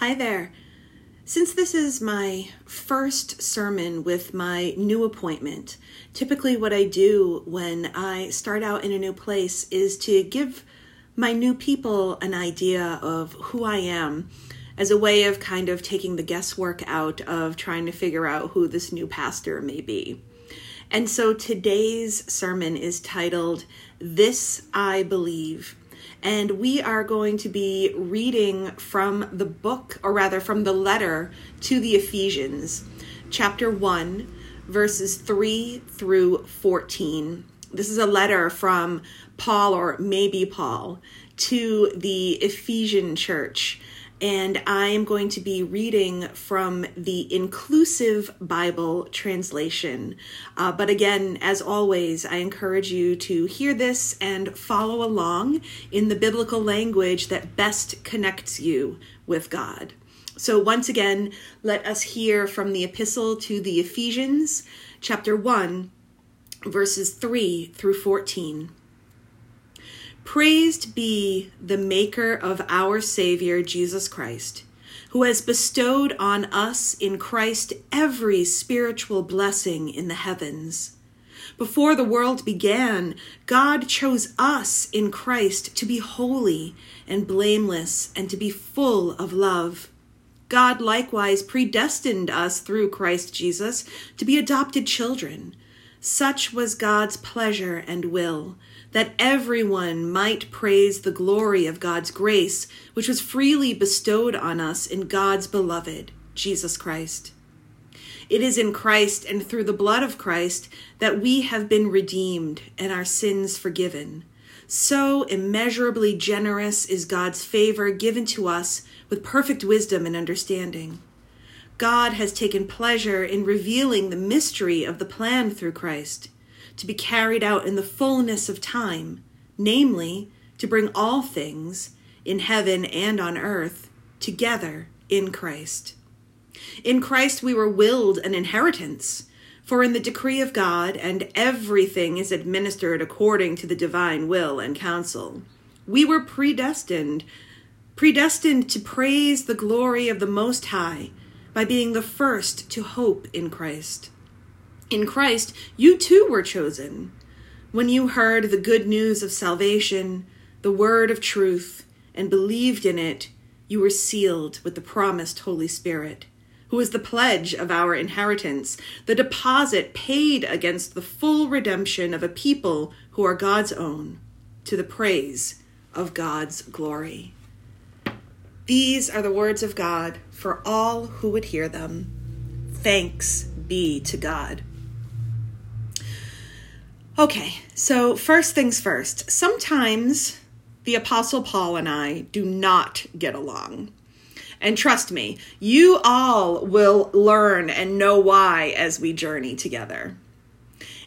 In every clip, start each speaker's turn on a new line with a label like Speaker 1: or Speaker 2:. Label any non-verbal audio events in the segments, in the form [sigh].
Speaker 1: Hi there. Since this is my first sermon with my new appointment, typically what I do when I start out in a new place is to give my new people an idea of who I am as a way of kind of taking the guesswork out of trying to figure out who this new pastor may be. And so today's sermon is titled, This I Believe and we are going to be reading from the book, or rather from the letter to the Ephesians, chapter 1, verses 3 through 14. This is a letter from Paul, or maybe Paul, to the Ephesian church and I am going to be reading from the Inclusive Bible translation. Uh, but again, as always, I encourage you to hear this and follow along in the biblical language that best connects you with God. So, once again, let us hear from the Epistle to the Ephesians, chapter 1, verses 3 through 14. Praised be the Maker of our Savior Jesus Christ, who has bestowed on us in Christ every spiritual blessing in the heavens. Before the world began, God chose us in Christ to be holy and blameless and to be full of love. God likewise predestined us through Christ Jesus to be adopted children. Such was God's pleasure and will that everyone might praise the glory of God's grace, which was freely bestowed on us in God's beloved, Jesus Christ. It is in Christ and through the blood of Christ that we have been redeemed and our sins forgiven. So immeasurably generous is God's favor given to us with perfect wisdom and understanding. God has taken pleasure in revealing the mystery of the plan through Christ to be carried out in the fullness of time, namely, to bring all things in heaven and on earth together in Christ. In Christ we were willed an inheritance, for in the decree of God, and everything is administered according to the divine will and counsel, we were predestined, predestined to praise the glory of the Most High by being the first to hope in Christ. In Christ, you too were chosen. When you heard the good news of salvation, the word of truth, and believed in it, you were sealed with the promised Holy Spirit, who is the pledge of our inheritance, the deposit paid against the full redemption of a people who are God's own, to the praise of God's glory. These are the words of God for all who would hear them. Thanks be to God. Okay, so first things first. Sometimes the Apostle Paul and I do not get along. And trust me, you all will learn and know why as we journey together.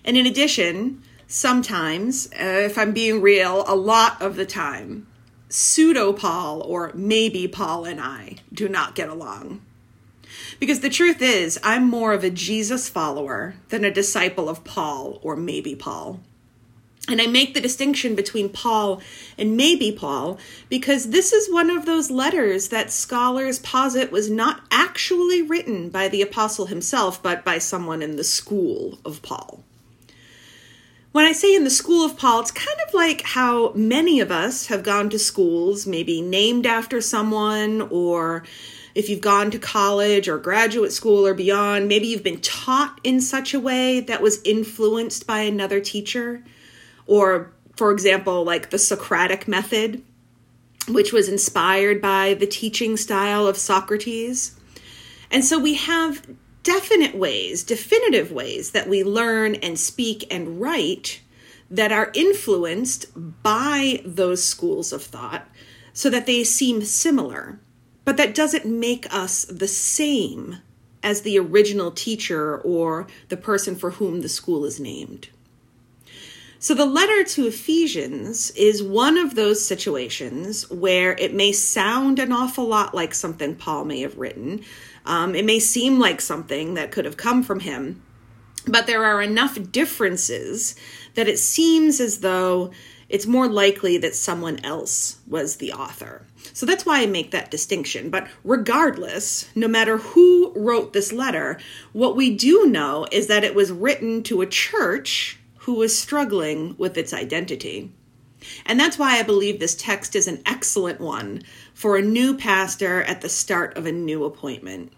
Speaker 1: And in addition, sometimes, uh, if I'm being real, a lot of the time, pseudo Paul or maybe Paul and I do not get along. Because the truth is, I'm more of a Jesus follower than a disciple of Paul or maybe Paul. And I make the distinction between Paul and maybe Paul because this is one of those letters that scholars posit was not actually written by the apostle himself, but by someone in the school of Paul. When I say in the school of Paul, it's kind of like how many of us have gone to schools, maybe named after someone or if you've gone to college or graduate school or beyond, maybe you've been taught in such a way that was influenced by another teacher. Or, for example, like the Socratic method, which was inspired by the teaching style of Socrates. And so we have definite ways, definitive ways that we learn and speak and write that are influenced by those schools of thought so that they seem similar. But that doesn't make us the same as the original teacher or the person for whom the school is named. So, the letter to Ephesians is one of those situations where it may sound an awful lot like something Paul may have written. Um, it may seem like something that could have come from him, but there are enough differences that it seems as though it's more likely that someone else was the author. So that's why I make that distinction. But regardless, no matter who wrote this letter, what we do know is that it was written to a church who was struggling with its identity. And that's why I believe this text is an excellent one for a new pastor at the start of a new appointment.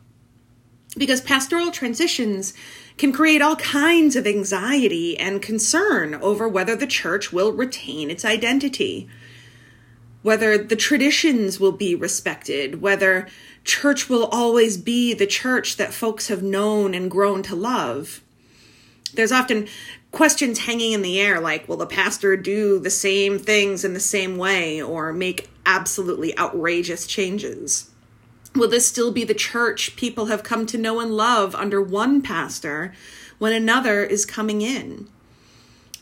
Speaker 1: Because pastoral transitions can create all kinds of anxiety and concern over whether the church will retain its identity, whether the traditions will be respected, whether church will always be the church that folks have known and grown to love. There's often questions hanging in the air like will the pastor do the same things in the same way or make absolutely outrageous changes will this still be the church people have come to know and love under one pastor when another is coming in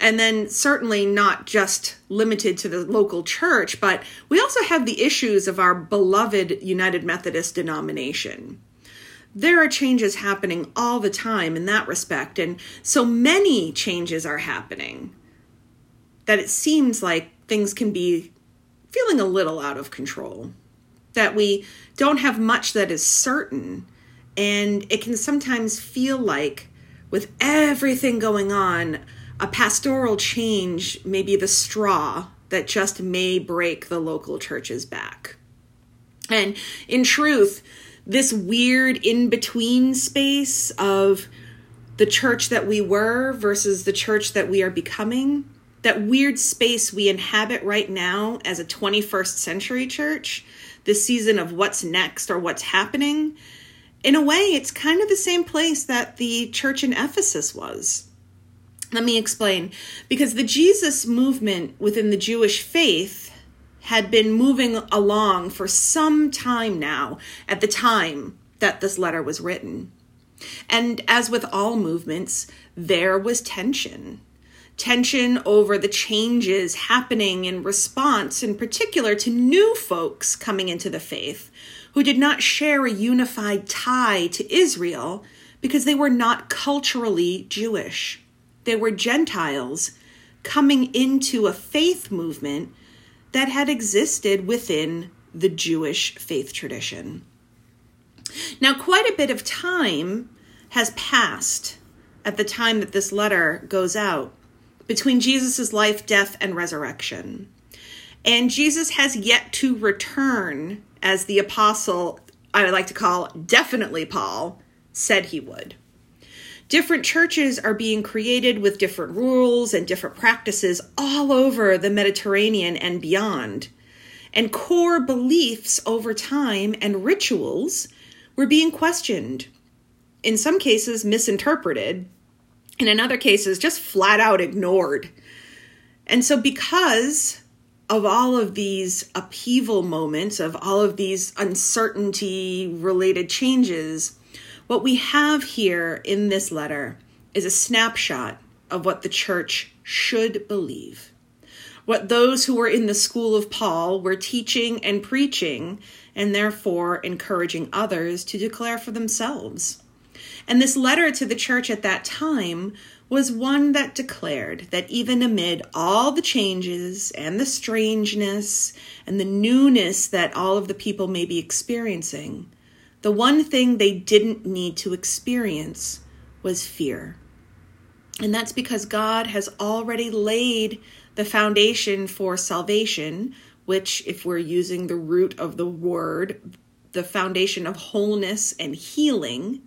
Speaker 1: and then certainly not just limited to the local church but we also have the issues of our beloved united methodist denomination there are changes happening all the time in that respect. And so many changes are happening that it seems like things can be feeling a little out of control, that we don't have much that is certain. And it can sometimes feel like, with everything going on, a pastoral change may be the straw that just may break the local church's back. And in truth, this weird in between space of the church that we were versus the church that we are becoming, that weird space we inhabit right now as a 21st century church, this season of what's next or what's happening, in a way, it's kind of the same place that the church in Ephesus was. Let me explain. Because the Jesus movement within the Jewish faith had been moving along for some time now at the time that this letter was written. And as with all movements, there was tension. Tension over the changes happening in response, in particular, to new folks coming into the faith who did not share a unified tie to Israel because they were not culturally Jewish. They were Gentiles coming into a faith movement that had existed within the Jewish faith tradition. Now, quite a bit of time has passed at the time that this letter goes out between Jesus' life, death, and resurrection. And Jesus has yet to return as the apostle, I would like to call definitely Paul, said he would different churches are being created with different rules and different practices all over the Mediterranean and beyond. And core beliefs over time and rituals were being questioned, in some cases, misinterpreted, and in other cases, just flat out ignored. And so, because of all of these upheaval moments, of all of these uncertainty related changes, what we have here in this letter is a snapshot of what the church should believe. What those who were in the school of Paul were teaching and preaching, and therefore encouraging others to declare for themselves. And this letter to the church at that time was one that declared that even amid all the changes and the strangeness and the newness that all of the people may be experiencing, the one thing they didn't need to experience was fear. And that's because God has already laid the foundation for salvation, which, if we're using the root of the word, the foundation of wholeness and healing,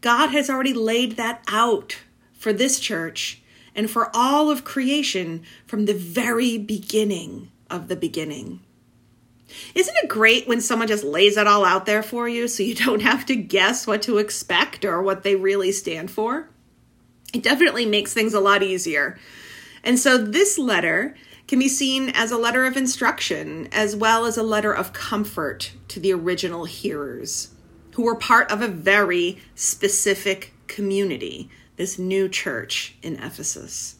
Speaker 1: God has already laid that out for this church and for all of creation from the very beginning of the beginning. Isn't it great when someone just lays it all out there for you so you don't have to guess what to expect or what they really stand for? It definitely makes things a lot easier. And so this letter can be seen as a letter of instruction as well as a letter of comfort to the original hearers who were part of a very specific community, this new church in Ephesus.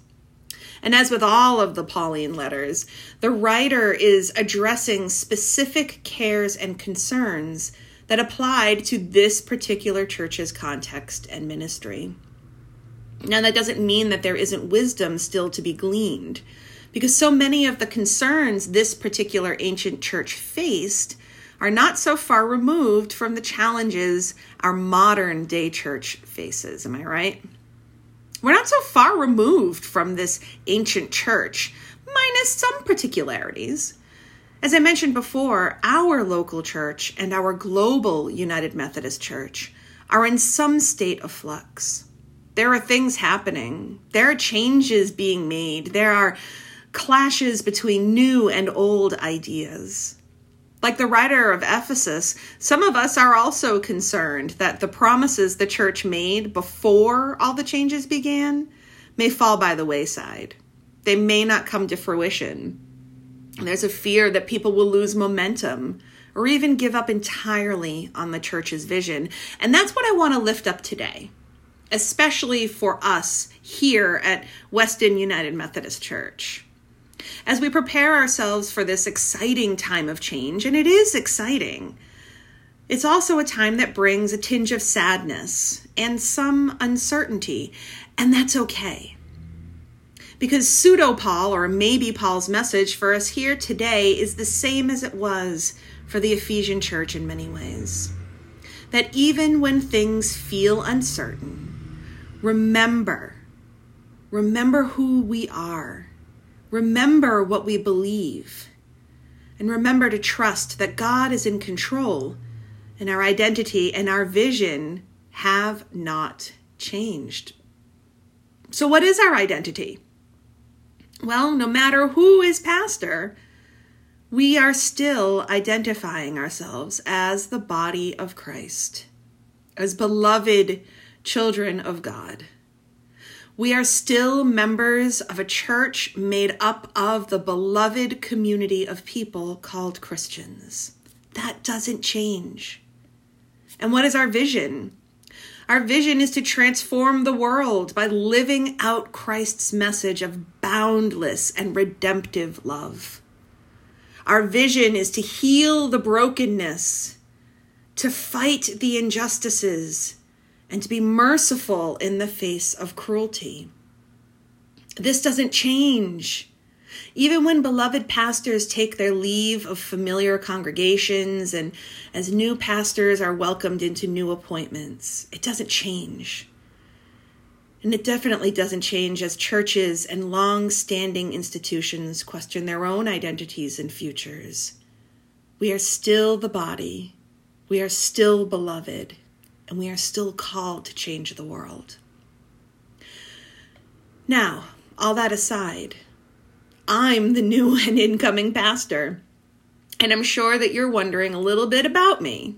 Speaker 1: And as with all of the Pauline letters, the writer is addressing specific cares and concerns that applied to this particular church's context and ministry. Now, that doesn't mean that there isn't wisdom still to be gleaned, because so many of the concerns this particular ancient church faced are not so far removed from the challenges our modern day church faces. Am I right? We're not so far removed from this ancient church, minus some particularities. As I mentioned before, our local church and our global United Methodist Church are in some state of flux. There are things happening, there are changes being made, there are clashes between new and old ideas. Like the writer of Ephesus, some of us are also concerned that the promises the church made before all the changes began may fall by the wayside. They may not come to fruition. There's a fear that people will lose momentum or even give up entirely on the church's vision. And that's what I want to lift up today, especially for us here at Weston United Methodist Church as we prepare ourselves for this exciting time of change, and it is exciting, it's also a time that brings a tinge of sadness and some uncertainty, and that's okay. Because pseudo Paul, or maybe Paul's message for us here today, is the same as it was for the Ephesian church in many ways. That even when things feel uncertain, remember, remember who we are Remember what we believe. And remember to trust that God is in control and our identity and our vision have not changed. So, what is our identity? Well, no matter who is pastor, we are still identifying ourselves as the body of Christ, as beloved children of God. We are still members of a church made up of the beloved community of people called Christians. That doesn't change. And what is our vision? Our vision is to transform the world by living out Christ's message of boundless and redemptive love. Our vision is to heal the brokenness, to fight the injustices, and to be merciful in the face of cruelty. This doesn't change. Even when beloved pastors take their leave of familiar congregations and as new pastors are welcomed into new appointments, it doesn't change. And it definitely doesn't change as churches and long standing institutions question their own identities and futures. We are still the body, we are still beloved, and we are still called to change the world. Now, all that aside, I'm the new [laughs] and incoming pastor, and I'm sure that you're wondering a little bit about me,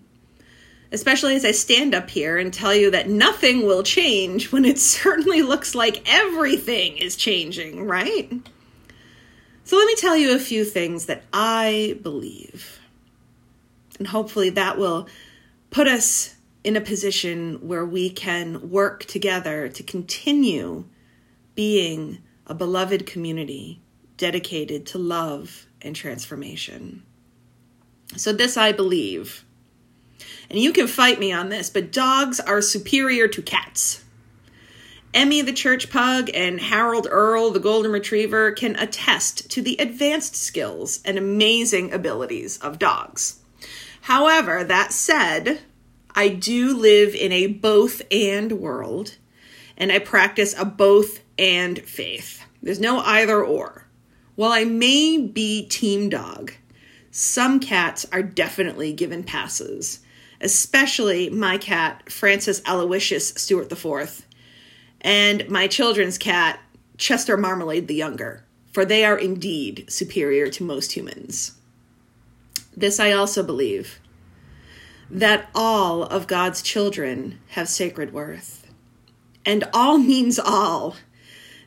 Speaker 1: especially as I stand up here and tell you that nothing will change when it [laughs] certainly looks like everything is changing, right? So let me tell you a few things that I believe. And hopefully that will put us in a position where we can work together to continue being a beloved community dedicated to love and transformation. So, this I believe, and you can fight me on this, but dogs are superior to cats. Emmy the church pug and Harold Earl the golden retriever can attest to the advanced skills and amazing abilities of dogs. However, that said, I do live in a both and world, and I practice a both and faith. There's no either or. While I may be team dog, some cats are definitely given passes, especially my cat, Francis Aloysius Stewart IV, and my children's cat, Chester Marmalade the Younger, for they are indeed superior to most humans. This I also believe that all of God's children have sacred worth. And all means all.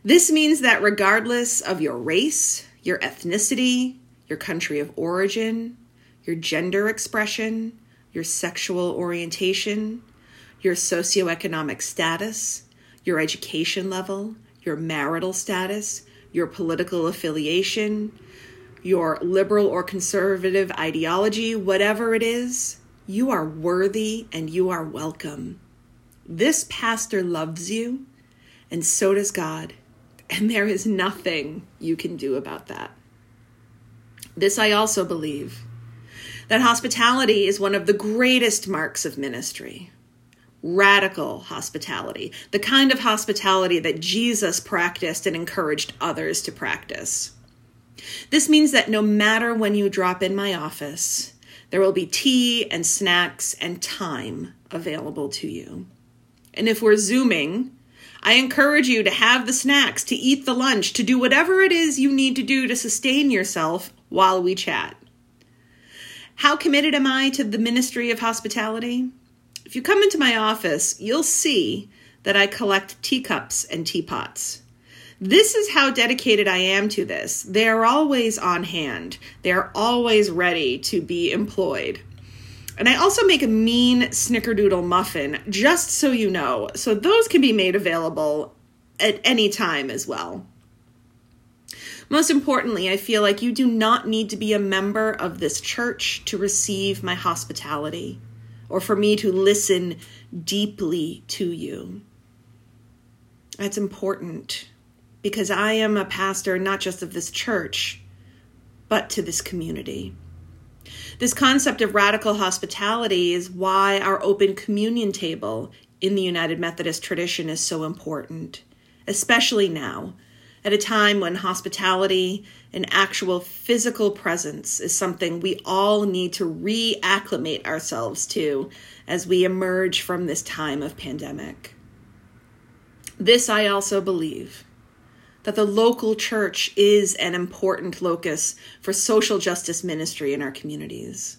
Speaker 1: This means that regardless of your race, your ethnicity, your country of origin, your gender expression, your sexual orientation, your socioeconomic status, your education level, your marital status, your political affiliation, your liberal or conservative ideology, whatever it is, you are worthy and you are welcome. This pastor loves you, and so does God, and there is nothing you can do about that. This I also believe that hospitality is one of the greatest marks of ministry. Radical hospitality, the kind of hospitality that Jesus practiced and encouraged others to practice. This means that no matter when you drop in my office, there will be tea and snacks and time available to you. And if we're Zooming, I encourage you to have the snacks, to eat the lunch, to do whatever it is you need to do to sustain yourself while we chat. How committed am I to the ministry of hospitality? If you come into my office, you'll see that I collect teacups and teapots. This is how dedicated I am to this. They are always on hand, they are always ready to be employed. And I also make a mean snickerdoodle muffin, just so you know. So those can be made available at any time as well. Most importantly, I feel like you do not need to be a member of this church to receive my hospitality or for me to listen deeply to you. That's important because I am a pastor not just of this church, but to this community. This concept of radical hospitality is why our open communion table in the United Methodist tradition is so important, especially now, at a time when hospitality and actual physical presence is something we all need to reacclimate ourselves to as we emerge from this time of pandemic. This I also believe that the local church is an important locus for social justice ministry in our communities.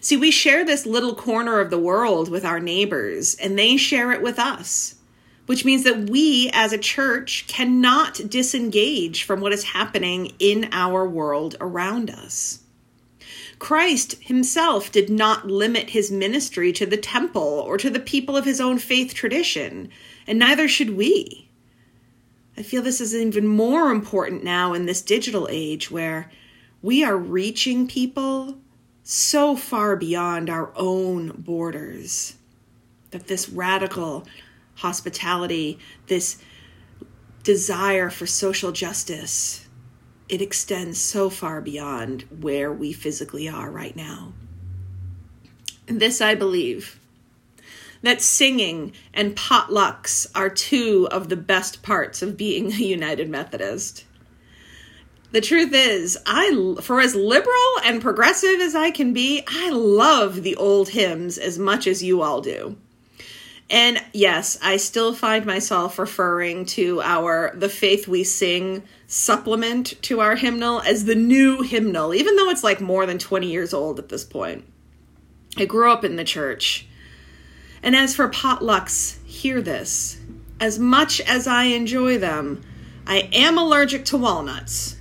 Speaker 1: See, we share this little corner of the world with our neighbors, and they share it with us, which means that we as a church cannot disengage from what is happening in our world around us. Christ himself did not limit his ministry to the temple or to the people of his own faith tradition, and neither should we. I feel this is even more important now in this digital age where we are reaching people so far beyond our own borders that this radical hospitality, this desire for social justice, it extends so far beyond where we physically are right now. And this, I believe, that singing and potlucks are two of the best parts of being a United Methodist. The truth is, I for as liberal and progressive as I can be, I love the old hymns as much as you all do. And yes, I still find myself referring to our The Faith We Sing supplement to our hymnal as the new hymnal, even though it's like more than 20 years old at this point. I grew up in the church and as for potlucks, hear this. As much as I enjoy them, I am allergic to walnuts,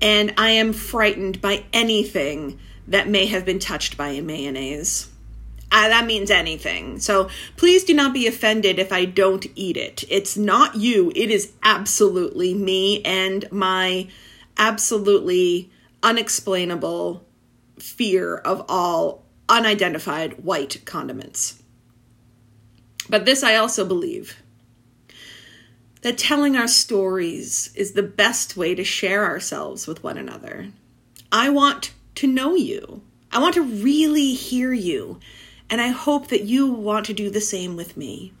Speaker 1: and I am frightened by anything that may have been touched by a mayonnaise. Uh, that means anything. So please do not be offended if I don't eat it. It's not you, it is absolutely me and my absolutely unexplainable fear of all unidentified white condiments. But this I also believe that telling our stories is the best way to share ourselves with one another. I want to know you. I want to really hear you. And I hope that you want to do the same with me.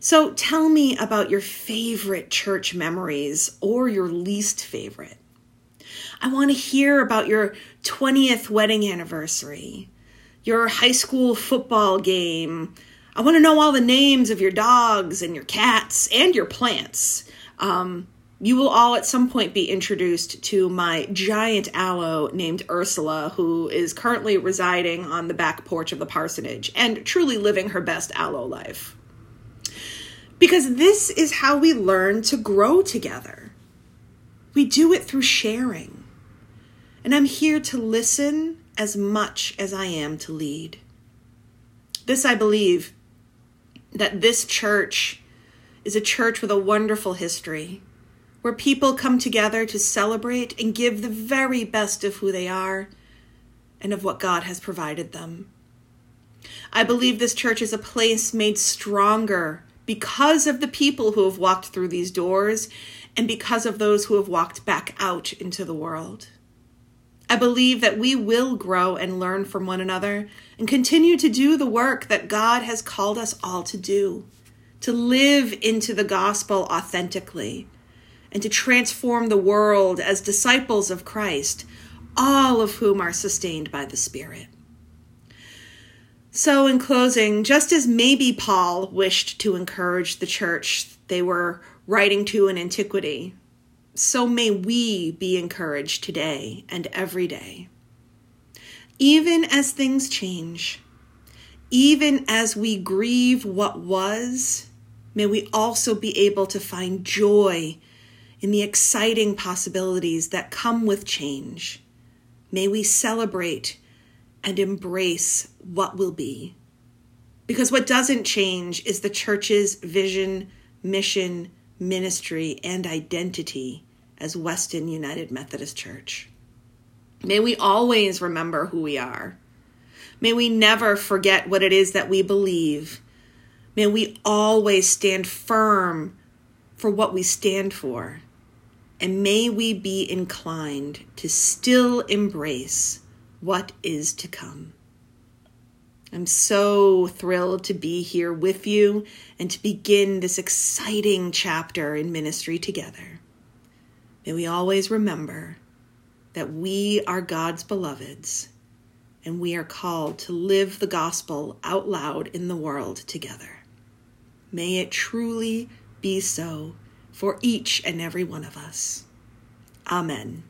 Speaker 1: So tell me about your favorite church memories or your least favorite. I want to hear about your 20th wedding anniversary, your high school football game, I want to know all the names of your dogs and your cats and your plants. Um, you will all at some point be introduced to my giant aloe named Ursula, who is currently residing on the back porch of the parsonage and truly living her best aloe life. Because this is how we learn to grow together. We do it through sharing. And I'm here to listen as much as I am to lead. This, I believe, that this church is a church with a wonderful history where people come together to celebrate and give the very best of who they are and of what God has provided them. I believe this church is a place made stronger because of the people who have walked through these doors and because of those who have walked back out into the world. I believe that we will grow and learn from one another and continue to do the work that God has called us all to do, to live into the gospel authentically, and to transform the world as disciples of Christ, all of whom are sustained by the Spirit. So, in closing, just as maybe Paul wished to encourage the church they were writing to in antiquity, so may we be encouraged today and every day. Even as things change, even as we grieve what was, may we also be able to find joy in the exciting possibilities that come with change. May we celebrate and embrace what will be. Because what doesn't change is the church's vision, mission, ministry, and identity as Weston United Methodist Church. May we always remember who we are. May we never forget what it is that we believe. May we always stand firm for what we stand for. And may we be inclined to still embrace what is to come. I'm so thrilled to be here with you and to begin this exciting chapter in ministry together. May we always remember that we are God's beloveds and we are called to live the gospel out loud in the world together. May it truly be so for each and every one of us. Amen.